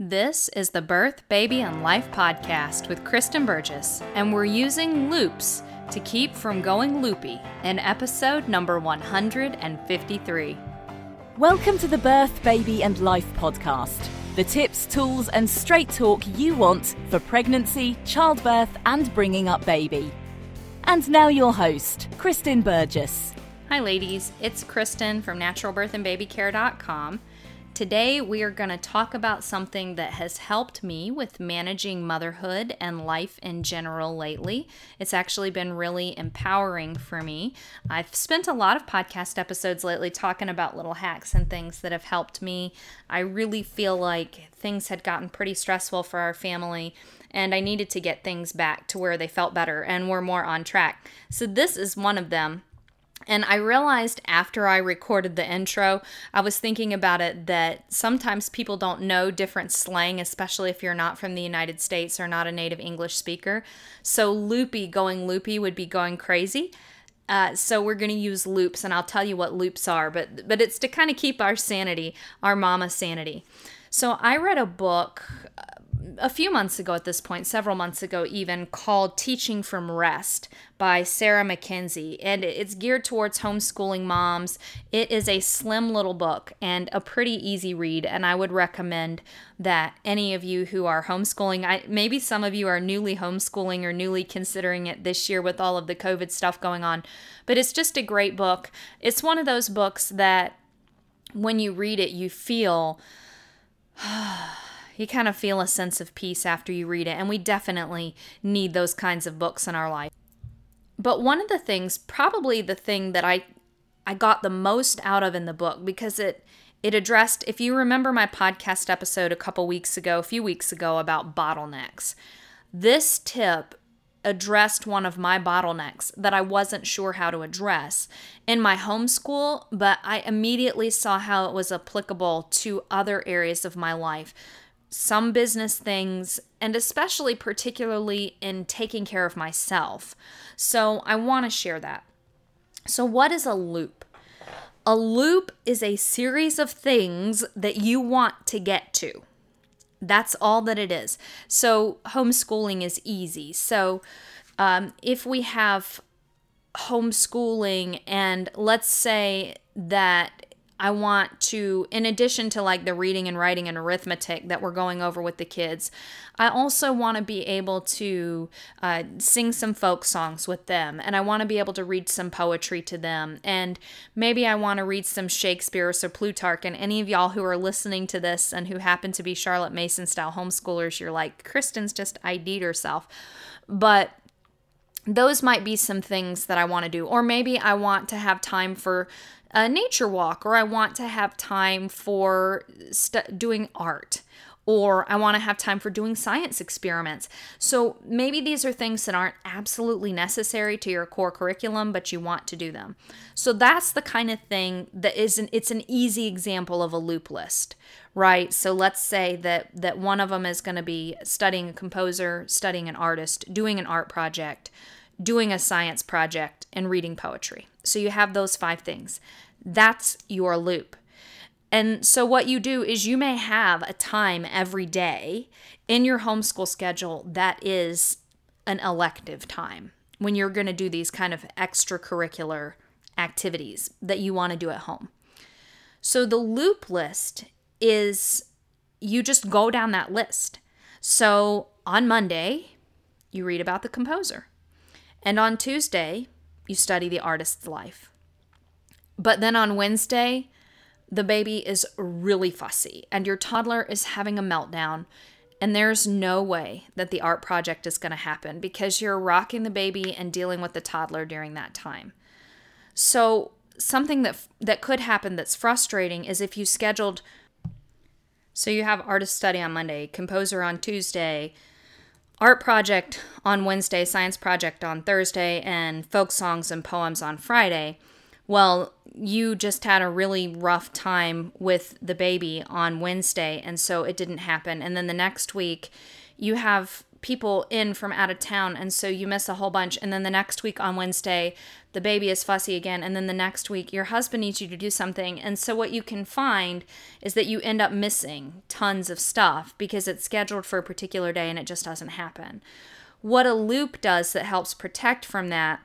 This is the Birth, Baby, and Life podcast with Kristen Burgess, and we're using loops to keep from going loopy in episode number 153. Welcome to the Birth, Baby, and Life podcast. The tips, tools, and straight talk you want for pregnancy, childbirth, and bringing up baby. And now, your host, Kristen Burgess. Hi, ladies. It's Kristen from naturalbirthandbabycare.com. Today, we are going to talk about something that has helped me with managing motherhood and life in general lately. It's actually been really empowering for me. I've spent a lot of podcast episodes lately talking about little hacks and things that have helped me. I really feel like things had gotten pretty stressful for our family and I needed to get things back to where they felt better and were more on track. So, this is one of them. And I realized after I recorded the intro, I was thinking about it that sometimes people don't know different slang, especially if you're not from the United States or not a native English speaker. So, loopy, going loopy would be going crazy. Uh, so we're going to use loops, and I'll tell you what loops are, but but it's to kind of keep our sanity, our mama sanity. So I read a book a few months ago at this point, several months ago even, called Teaching from Rest by Sarah McKenzie. And it's geared towards homeschooling moms. It is a slim little book and a pretty easy read. And I would recommend that any of you who are homeschooling, I, maybe some of you are newly homeschooling or newly considering it this year with all of the COVID stuff going on. But it's just a great book. It's one of those books that when you read it, you feel. you kind of feel a sense of peace after you read it. And we definitely need those kinds of books in our life. But one of the things, probably the thing that I I got the most out of in the book because it it addressed if you remember my podcast episode a couple weeks ago, a few weeks ago about bottlenecks. This tip addressed one of my bottlenecks that I wasn't sure how to address in my homeschool, but I immediately saw how it was applicable to other areas of my life some business things, and especially particularly in taking care of myself. So I want to share that. So, what is a loop? A loop is a series of things that you want to get to. That's all that it is. So, homeschooling is easy. So, um, if we have homeschooling, and let's say that I want to, in addition to like the reading and writing and arithmetic that we're going over with the kids, I also want to be able to uh, sing some folk songs with them. And I want to be able to read some poetry to them. And maybe I want to read some Shakespeare or some Plutarch. And any of y'all who are listening to this and who happen to be Charlotte Mason style homeschoolers, you're like, Kristen's just ID'd herself. But those might be some things that I want to do. Or maybe I want to have time for a nature walk, or I want to have time for st- doing art, or I want to have time for doing science experiments. So maybe these are things that aren't absolutely necessary to your core curriculum, but you want to do them. So that's the kind of thing that is an it's an easy example of a loop list, right? So let's say that that one of them is going to be studying a composer, studying an artist, doing an art project, doing a science project, and reading poetry. So you have those five things. That's your loop. And so, what you do is you may have a time every day in your homeschool schedule that is an elective time when you're going to do these kind of extracurricular activities that you want to do at home. So, the loop list is you just go down that list. So, on Monday, you read about the composer. And on Tuesday, you study the artist's life. But then on Wednesday, the baby is really fussy and your toddler is having a meltdown. And there's no way that the art project is going to happen because you're rocking the baby and dealing with the toddler during that time. So, something that that could happen that's frustrating is if you scheduled so you have artist study on Monday, composer on Tuesday, art project on Wednesday, science project on Thursday, and folk songs and poems on Friday. Well, you just had a really rough time with the baby on Wednesday, and so it didn't happen. And then the next week, you have people in from out of town and so you miss a whole bunch and then the next week on Wednesday the baby is fussy again and then the next week your husband needs you to do something and so what you can find is that you end up missing tons of stuff because it's scheduled for a particular day and it just doesn't happen. What a loop does that helps protect from that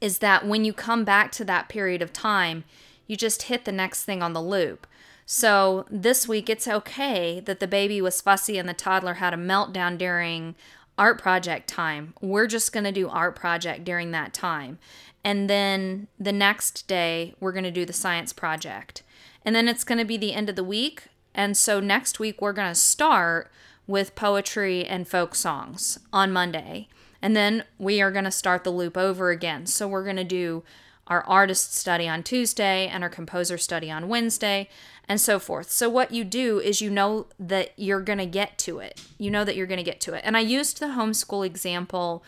is that when you come back to that period of time, you just hit the next thing on the loop. So this week, it's okay that the baby was fussy and the toddler had a meltdown during art project time. We're just going to do art project during that time. And then the next day, we're going to do the science project. And then it's going to be the end of the week. And so next week, we're going to start with poetry and folk songs on Monday. And then we are going to start the loop over again. So we're going to do our artist study on Tuesday and our composer study on Wednesday and so forth. So what you do is you know that you're going to get to it. You know that you're going to get to it. And I used the homeschool example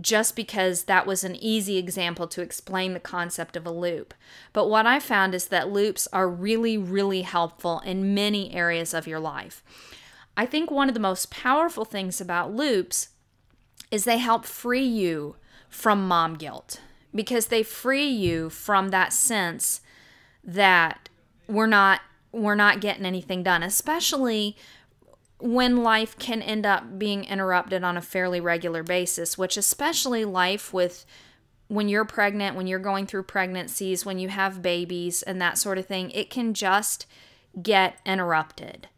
just because that was an easy example to explain the concept of a loop. But what I found is that loops are really, really helpful in many areas of your life. I think one of the most powerful things about loops is they help free you from mom guilt because they free you from that sense that we're not we're not getting anything done, especially when life can end up being interrupted on a fairly regular basis, which especially life with when you're pregnant, when you're going through pregnancies, when you have babies and that sort of thing, it can just get interrupted.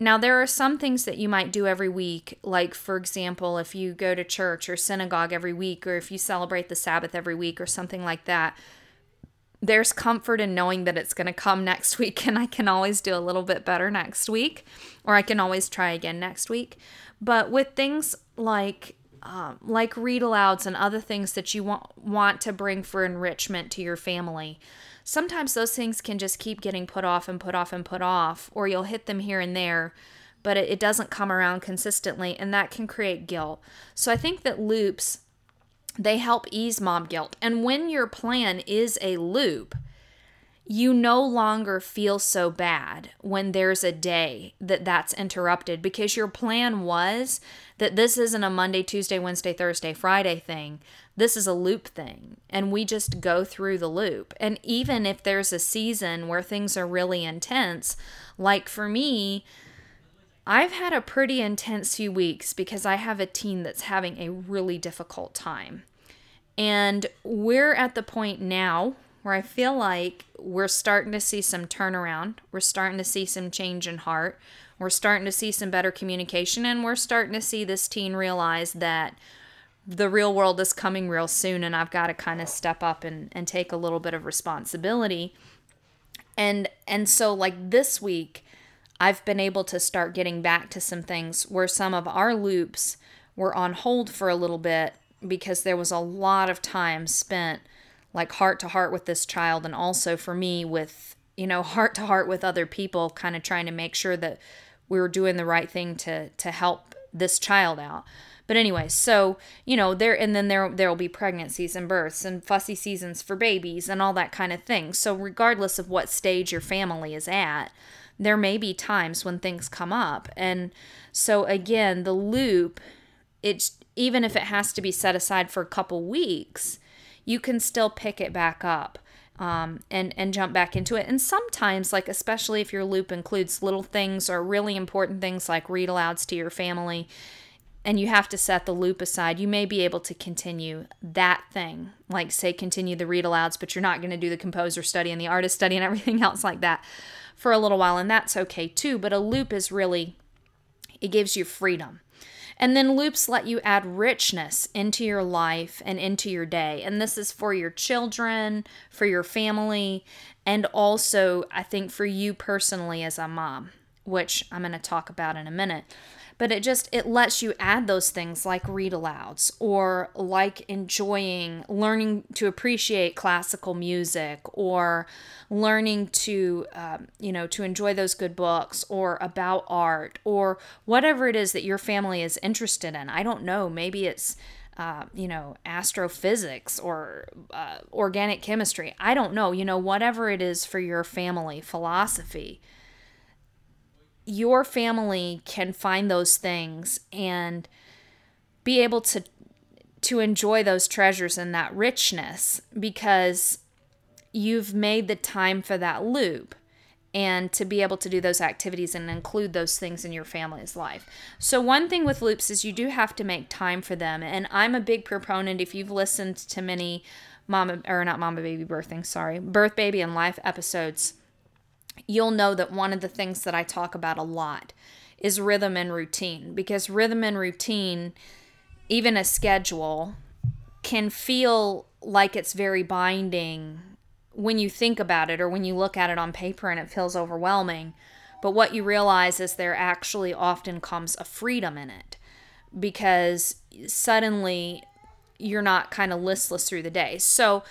Now, there are some things that you might do every week, like, for example, if you go to church or synagogue every week, or if you celebrate the Sabbath every week, or something like that there's comfort in knowing that it's going to come next week and I can always do a little bit better next week or I can always try again next week. But with things like um, like read alouds and other things that you want want to bring for enrichment to your family, sometimes those things can just keep getting put off and put off and put off, or you'll hit them here and there, but it, it doesn't come around consistently, and that can create guilt. So I think that loops they help ease mom guilt. And when your plan is a loop, you no longer feel so bad when there's a day that that's interrupted because your plan was that this isn't a Monday, Tuesday, Wednesday, Thursday, Friday thing. This is a loop thing. And we just go through the loop. And even if there's a season where things are really intense, like for me, I've had a pretty intense few weeks because I have a teen that's having a really difficult time. And we're at the point now where I feel like we're starting to see some turnaround. We're starting to see some change in heart. We're starting to see some better communication. And we're starting to see this teen realize that the real world is coming real soon and I've got to kind of step up and, and take a little bit of responsibility. And and so like this week, I've been able to start getting back to some things where some of our loops were on hold for a little bit because there was a lot of time spent like heart to heart with this child and also for me with you know heart to heart with other people kind of trying to make sure that we were doing the right thing to to help this child out but anyway so you know there and then there there will be pregnancies and births and fussy seasons for babies and all that kind of thing so regardless of what stage your family is at there may be times when things come up. And so, again, the loop, it's even if it has to be set aside for a couple weeks, you can still pick it back up. Um, and and jump back into it. And sometimes, like especially if your loop includes little things or really important things like read alouds to your family, and you have to set the loop aside, you may be able to continue that thing, like say continue the read alouds, but you're not going to do the composer study and the artist study and everything else like that for a little while, and that's okay too. But a loop is really, it gives you freedom. And then loops let you add richness into your life and into your day. And this is for your children, for your family, and also, I think, for you personally as a mom, which I'm going to talk about in a minute but it just it lets you add those things like read alouds or like enjoying learning to appreciate classical music or learning to um, you know to enjoy those good books or about art or whatever it is that your family is interested in i don't know maybe it's uh, you know, astrophysics or uh, organic chemistry. I don't know, you know, whatever it is for your family, philosophy your family can find those things and be able to to enjoy those treasures and that richness because you've made the time for that loop and to be able to do those activities and include those things in your family's life. So, one thing with loops is you do have to make time for them. And I'm a big proponent, if you've listened to many mama, or not mama baby birthing, sorry, birth baby and life episodes, you'll know that one of the things that I talk about a lot is rhythm and routine because rhythm and routine, even a schedule, can feel like it's very binding when you think about it or when you look at it on paper and it feels overwhelming. But what you realize is there actually often comes a freedom in it because suddenly you're not kind of listless through the day. So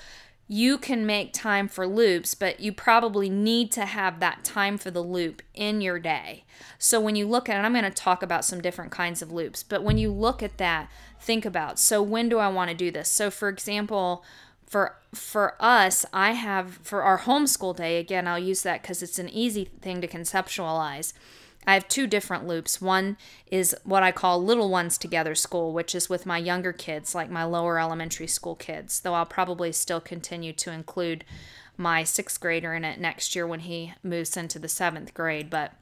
you can make time for loops, but you probably need to have that time for the loop in your day. So when you look at it, I'm going to talk about some different kinds of loops, but when you look at that, think about so when do I want to do this? So for example, for for us, I have for our homeschool day, again, I'll use that because it's an easy thing to conceptualize. I have two different loops. One is what I call little ones together school, which is with my younger kids, like my lower elementary school kids, though I'll probably still continue to include my sixth grader in it next year when he moves into the seventh grade. But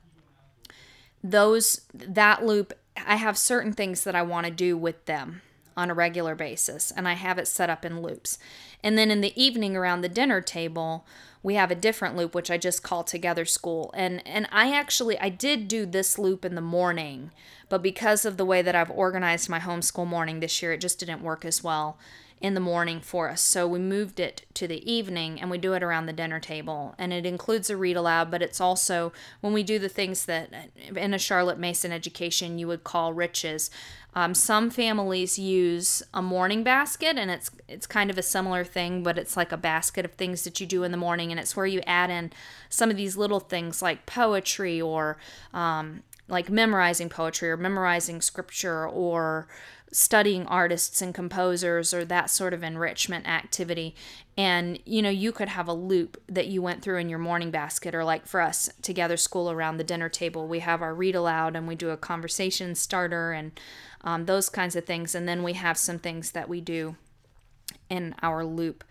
those, that loop, I have certain things that I want to do with them on a regular basis, and I have it set up in loops. And then in the evening around the dinner table, we have a different loop which I just call together school. And and I actually I did do this loop in the morning, but because of the way that I've organized my homeschool morning this year, it just didn't work as well in the morning for us. So we moved it to the evening and we do it around the dinner table. And it includes a read aloud, but it's also when we do the things that in a Charlotte Mason education you would call riches. Um, some families use a morning basket, and it's it's kind of a similar thing, but it's like a basket of things that you do in the morning, and it's where you add in some of these little things like poetry or um, like memorizing poetry or memorizing scripture or studying artists and composers or that sort of enrichment activity. And you know, you could have a loop that you went through in your morning basket, or like for us, together school around the dinner table, we have our read aloud and we do a conversation starter and um, those kinds of things. And then we have some things that we do in our loop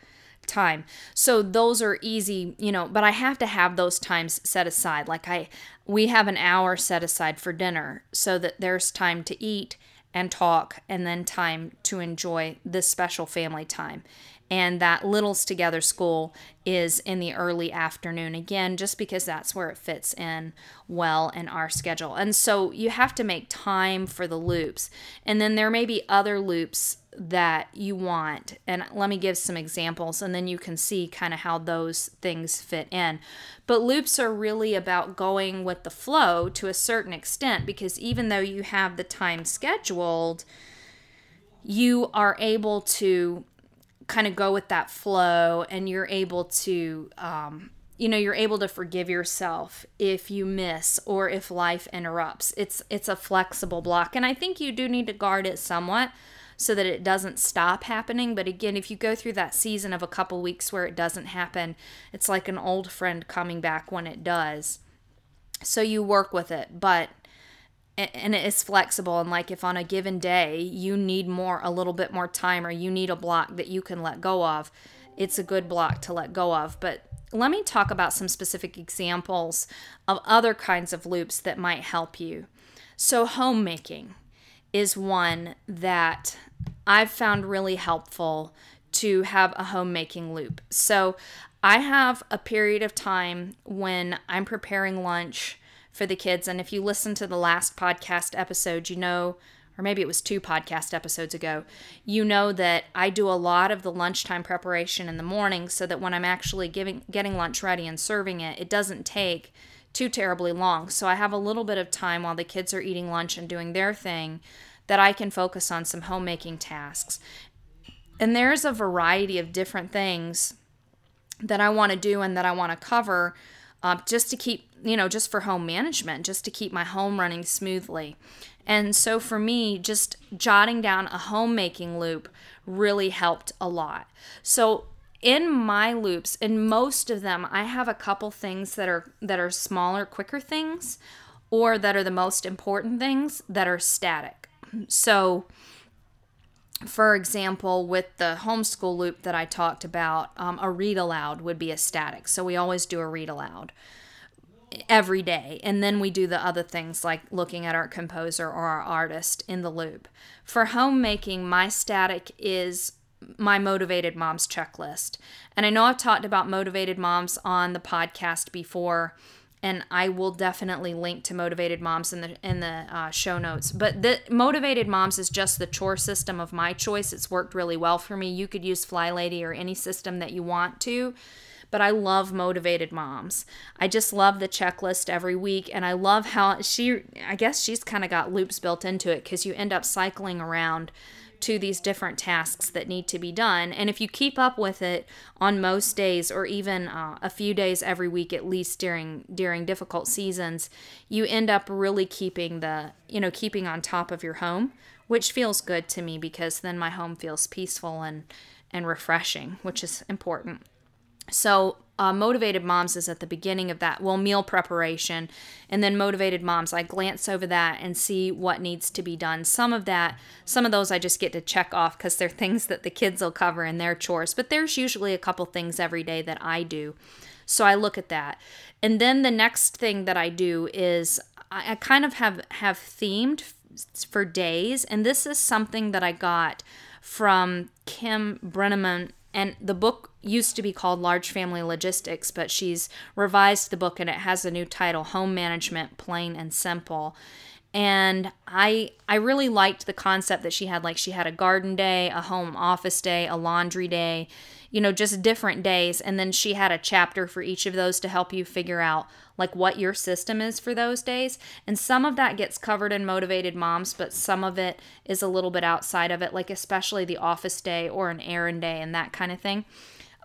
time. So those are easy, you know, but I have to have those times set aside. Like I we have an hour set aside for dinner so that there's time to eat and talk, and then time to enjoy this special family time. And that Littles Together School is in the early afternoon, again, just because that's where it fits in well in our schedule. And so you have to make time for the loops. And then there may be other loops that you want. And let me give some examples, and then you can see kind of how those things fit in. But loops are really about going with the flow to a certain extent because even though you have the time scheduled, you are able to kind of go with that flow and you're able to um, you know you're able to forgive yourself if you miss or if life interrupts it's it's a flexible block and i think you do need to guard it somewhat so that it doesn't stop happening. But again, if you go through that season of a couple weeks where it doesn't happen, it's like an old friend coming back when it does. So you work with it, but and it is flexible and like if on a given day you need more a little bit more time or you need a block that you can let go of it's a good block to let go of but let me talk about some specific examples of other kinds of loops that might help you so homemaking is one that I've found really helpful to have a homemaking loop. So I have a period of time when I'm preparing lunch for the kids. And if you listen to the last podcast episode, you know, or maybe it was two podcast episodes ago, you know that I do a lot of the lunchtime preparation in the morning so that when I'm actually giving getting lunch ready and serving it, it doesn't take too terribly long. So I have a little bit of time while the kids are eating lunch and doing their thing that I can focus on some homemaking tasks. And there's a variety of different things that I want to do and that I want to cover uh, just to keep, you know, just for home management, just to keep my home running smoothly. And so for me, just jotting down a homemaking loop really helped a lot. So in my loops in most of them i have a couple things that are that are smaller quicker things or that are the most important things that are static so for example, with the homeschool loop that I talked about, um, a read aloud would be a static. So we always do a read aloud every day. And then we do the other things like looking at our composer or our artist in the loop. For homemaking, my static is my motivated moms checklist. And I know I've talked about motivated moms on the podcast before and I will definitely link to Motivated Moms in the in the uh, show notes. But the Motivated Moms is just the chore system of my choice. It's worked really well for me. You could use Fly Lady or any system that you want to, but I love Motivated Moms. I just love the checklist every week, and I love how she. I guess she's kind of got loops built into it because you end up cycling around to these different tasks that need to be done. And if you keep up with it on most days or even uh, a few days every week at least during during difficult seasons, you end up really keeping the, you know, keeping on top of your home, which feels good to me because then my home feels peaceful and and refreshing, which is important. So uh, motivated moms is at the beginning of that well meal preparation. And then motivated moms i glance over that and see what needs to be done. Some of that some of those i just get to check off because they're things that the kids will cover in their chores. But there's usually a couple things every day that i do. So i look at that. And then the next thing that i do is i, I kind of have have themed for days. And this is something that i got from kim brenneman and the book used to be called Large Family Logistics, but she's revised the book and it has a new title, Home Management Plain and Simple. And I I really liked the concept that she had like she had a garden day, a home office day, a laundry day, you know, just different days and then she had a chapter for each of those to help you figure out like what your system is for those days. And some of that gets covered in motivated moms, but some of it is a little bit outside of it, like especially the office day or an errand day and that kind of thing.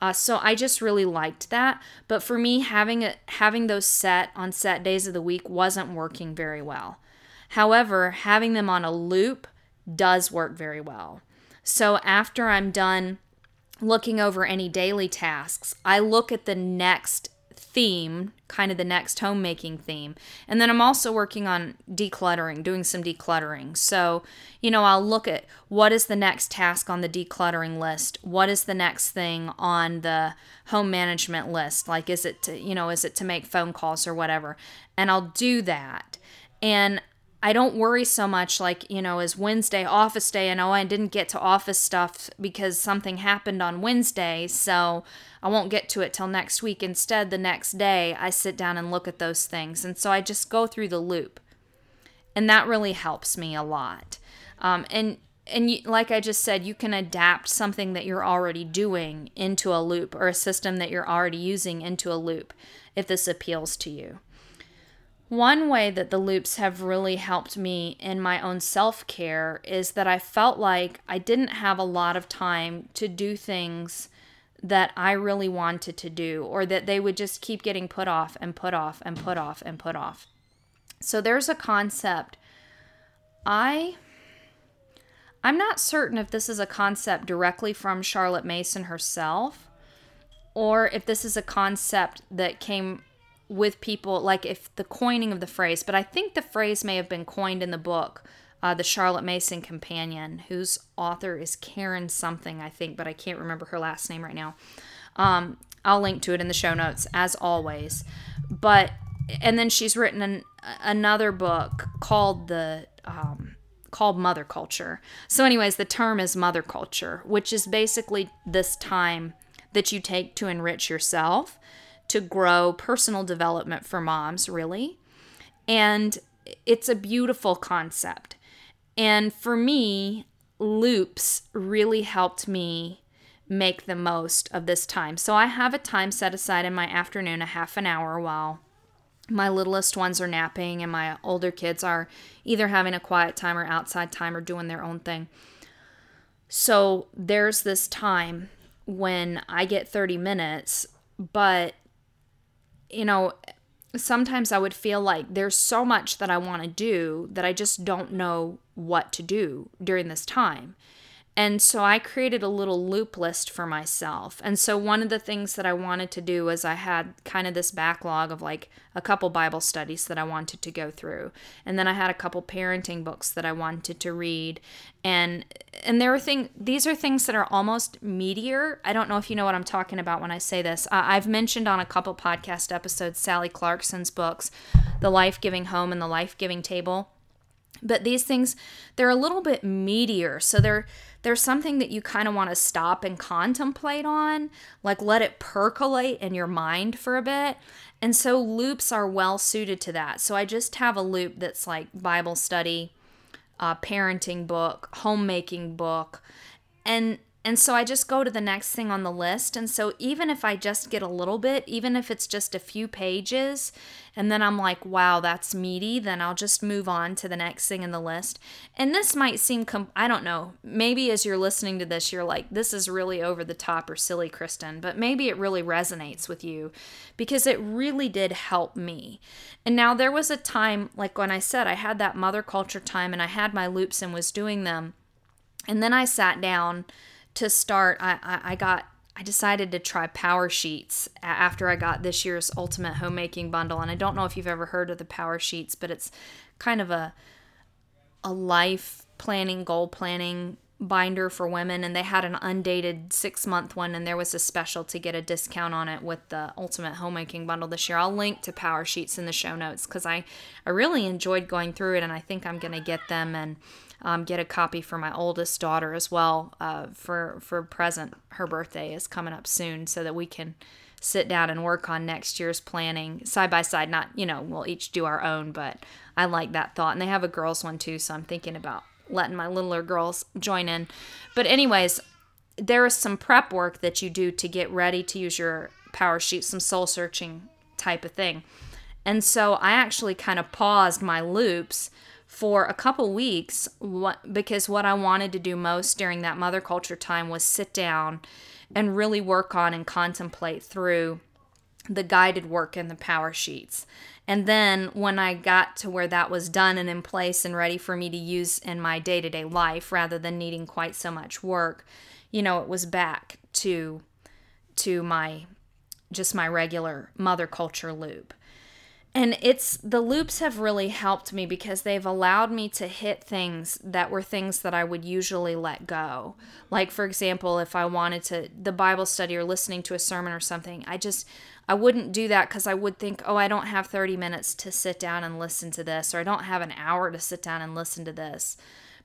Uh, so I just really liked that. But for me, having it, having those set on set days of the week wasn't working very well. However, having them on a loop does work very well. So after I'm done looking over any daily tasks, I look at the next theme, kind of the next homemaking theme. And then I'm also working on decluttering, doing some decluttering. So, you know, I'll look at what is the next task on the decluttering list? What is the next thing on the home management list? Like, is it to, you know, is it to make phone calls or whatever? And I'll do that. And I don't worry so much like, you know, is Wednesday office day and oh, I didn't get to office stuff because something happened on Wednesday, so I won't get to it till next week. Instead, the next day, I sit down and look at those things. And so I just go through the loop. And that really helps me a lot. Um, and and you, like I just said, you can adapt something that you're already doing into a loop or a system that you're already using into a loop if this appeals to you. One way that the loops have really helped me in my own self care is that I felt like I didn't have a lot of time to do things that I really wanted to do, or that they would just keep getting put off and put off and put off and put off. So there's a concept. I. I'm not certain if this is a concept directly from Charlotte Mason herself or if this is a concept that came with people, like if the coining of the phrase, but I think the phrase may have been coined in the book, uh, The Charlotte Mason Companion, whose author is Karen something, I think, but I can't remember her last name right now. Um, I'll link to it in the show notes, as always. But, and then she's written an, another book called The, um, called Mother Culture. So, anyways, the term is mother culture, which is basically this time that you take to enrich yourself to grow personal development for moms, really. And it's a beautiful concept. And for me, loops really helped me make the most of this time. So I have a time set aside in my afternoon, a half an hour while my littlest ones are napping and my older kids are either having a quiet time or outside time or doing their own thing. So there's this time when I get 30 minutes, but you know, sometimes I would feel like there's so much that I want to do that I just don't know what to do during this time. And so I created a little loop list for myself. And so one of the things that I wanted to do was I had kind of this backlog of like a couple Bible studies that I wanted to go through. And then I had a couple parenting books that I wanted to read. And and there are things these are things that are almost meteor. I don't know if you know what I'm talking about when I say this. Uh, I've mentioned on a couple podcast episodes Sally Clarkson's books, The Life-Giving Home and The Life-Giving Table. But these things, they're a little bit meatier. So they're there's something that you kind of want to stop and contemplate on, like let it percolate in your mind for a bit. And so loops are well suited to that. So I just have a loop that's like Bible study, uh, parenting book, homemaking book, and and so I just go to the next thing on the list. And so even if I just get a little bit, even if it's just a few pages, and then I'm like, wow, that's meaty, then I'll just move on to the next thing in the list. And this might seem, com- I don't know, maybe as you're listening to this, you're like, this is really over the top or silly, Kristen, but maybe it really resonates with you because it really did help me. And now there was a time, like when I said I had that mother culture time and I had my loops and was doing them. And then I sat down to start, I, I, I got I decided to try Power Sheets after I got this year's Ultimate Homemaking Bundle. And I don't know if you've ever heard of the Power Sheets, but it's kind of a a life planning, goal planning binder for women. And they had an undated six month one, and there was a special to get a discount on it with the Ultimate Homemaking Bundle this year. I'll link to Power Sheets in the show notes because I, I really enjoyed going through it, and I think I'm going to get them and um, get a copy for my oldest daughter as well uh, for for present. Her birthday is coming up soon, so that we can sit down and work on next year's planning side by side. Not you know we'll each do our own, but I like that thought. And they have a girls one too, so I'm thinking about letting my littler girls join in. But anyways, there is some prep work that you do to get ready to use your power sheet, some soul searching type of thing. And so I actually kind of paused my loops for a couple weeks what, because what I wanted to do most during that mother culture time was sit down and really work on and contemplate through the guided work and the power sheets. And then when I got to where that was done and in place and ready for me to use in my day to day life rather than needing quite so much work, you know, it was back to to my just my regular mother culture loop. And it's the loops have really helped me because they've allowed me to hit things that were things that I would usually let go. Like for example, if I wanted to the Bible study or listening to a sermon or something, I just I wouldn't do that cuz I would think, "Oh, I don't have 30 minutes to sit down and listen to this or I don't have an hour to sit down and listen to this."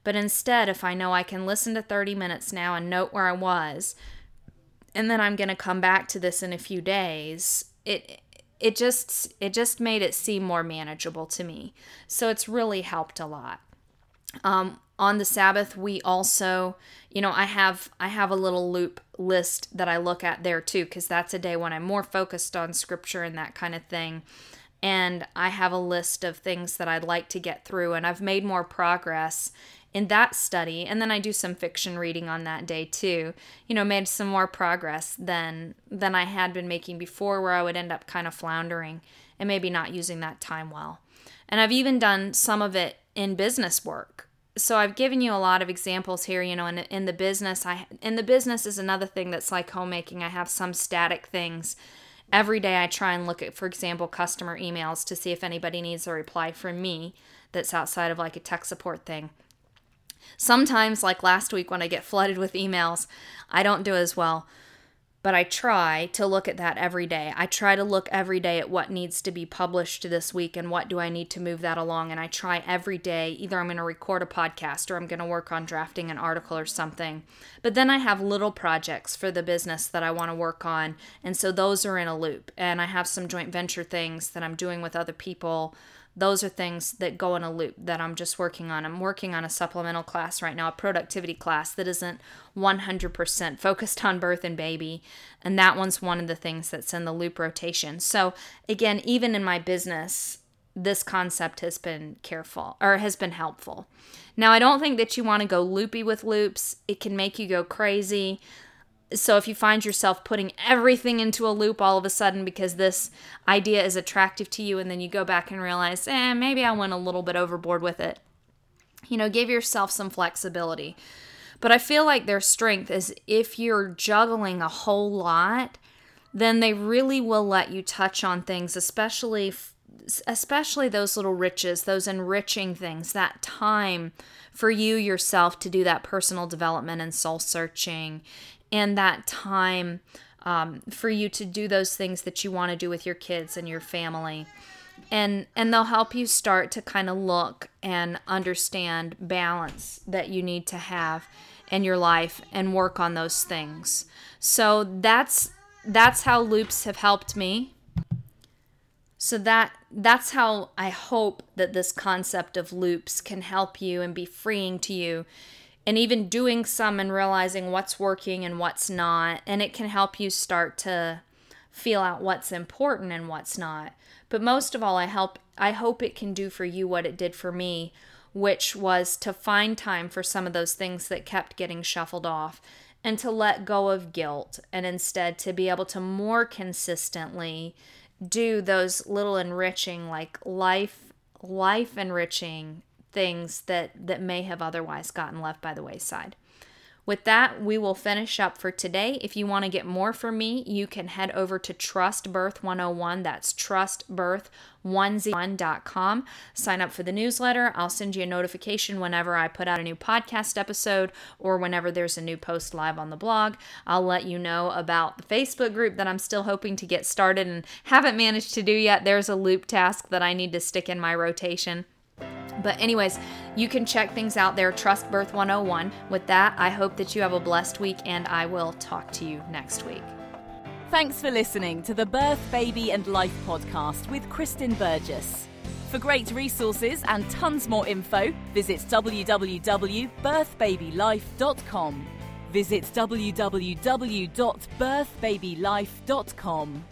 But instead, if I know I can listen to 30 minutes now and note where I was, and then I'm going to come back to this in a few days, it it just it just made it seem more manageable to me. So it's really helped a lot. Um, on the Sabbath, we also, you know, I have I have a little loop list that I look at there too, because that's a day when I'm more focused on scripture and that kind of thing. And I have a list of things that I'd like to get through, and I've made more progress in that study and then i do some fiction reading on that day too. You know made some more progress than than i had been making before where i would end up kind of floundering and maybe not using that time well. And i've even done some of it in business work. So i've given you a lot of examples here you know in, in the business. I in the business is another thing that's like homemaking. I have some static things. Every day i try and look at for example customer emails to see if anybody needs a reply from me that's outside of like a tech support thing Sometimes, like last week when I get flooded with emails, I don't do as well. But I try to look at that every day. I try to look every day at what needs to be published this week and what do I need to move that along. And I try every day, either I'm going to record a podcast or I'm going to work on drafting an article or something. But then I have little projects for the business that I want to work on. And so those are in a loop. And I have some joint venture things that I'm doing with other people those are things that go in a loop that I'm just working on. I'm working on a supplemental class right now, a productivity class that isn't 100% focused on birth and baby. And that one's one of the things that's in the loop rotation. So, again, even in my business, this concept has been careful or has been helpful. Now, I don't think that you want to go loopy with loops. It can make you go crazy. So if you find yourself putting everything into a loop all of a sudden because this idea is attractive to you and then you go back and realize, eh, maybe I went a little bit overboard with it. You know, give yourself some flexibility. But I feel like their strength is if you're juggling a whole lot, then they really will let you touch on things, especially especially those little riches, those enriching things, that time for you yourself to do that personal development and soul searching, and that time um, for you to do those things that you want to do with your kids and your family. And, and they'll help you start to kind of look and understand balance that you need to have in your life and work on those things. So that's that's how loops have helped me. So that that's how I hope that this concept of loops can help you and be freeing to you and even doing some and realizing what's working and what's not and it can help you start to feel out what's important and what's not. But most of all I help I hope it can do for you what it did for me, which was to find time for some of those things that kept getting shuffled off and to let go of guilt and instead to be able to more consistently do those little enriching like life life enriching things that that may have otherwise gotten left by the wayside. With that, we will finish up for today. If you want to get more from me, you can head over to Trust Birth 101. That's trustbirth101.com. Sign up for the newsletter. I'll send you a notification whenever I put out a new podcast episode or whenever there's a new post live on the blog. I'll let you know about the Facebook group that I'm still hoping to get started and haven't managed to do yet. There's a loop task that I need to stick in my rotation. But, anyways, you can check things out there, Trust Birth 101. With that, I hope that you have a blessed week, and I will talk to you next week. Thanks for listening to the Birth, Baby, and Life podcast with Kristen Burgess. For great resources and tons more info, visit www.birthbabylife.com. Visit www.birthbabylife.com.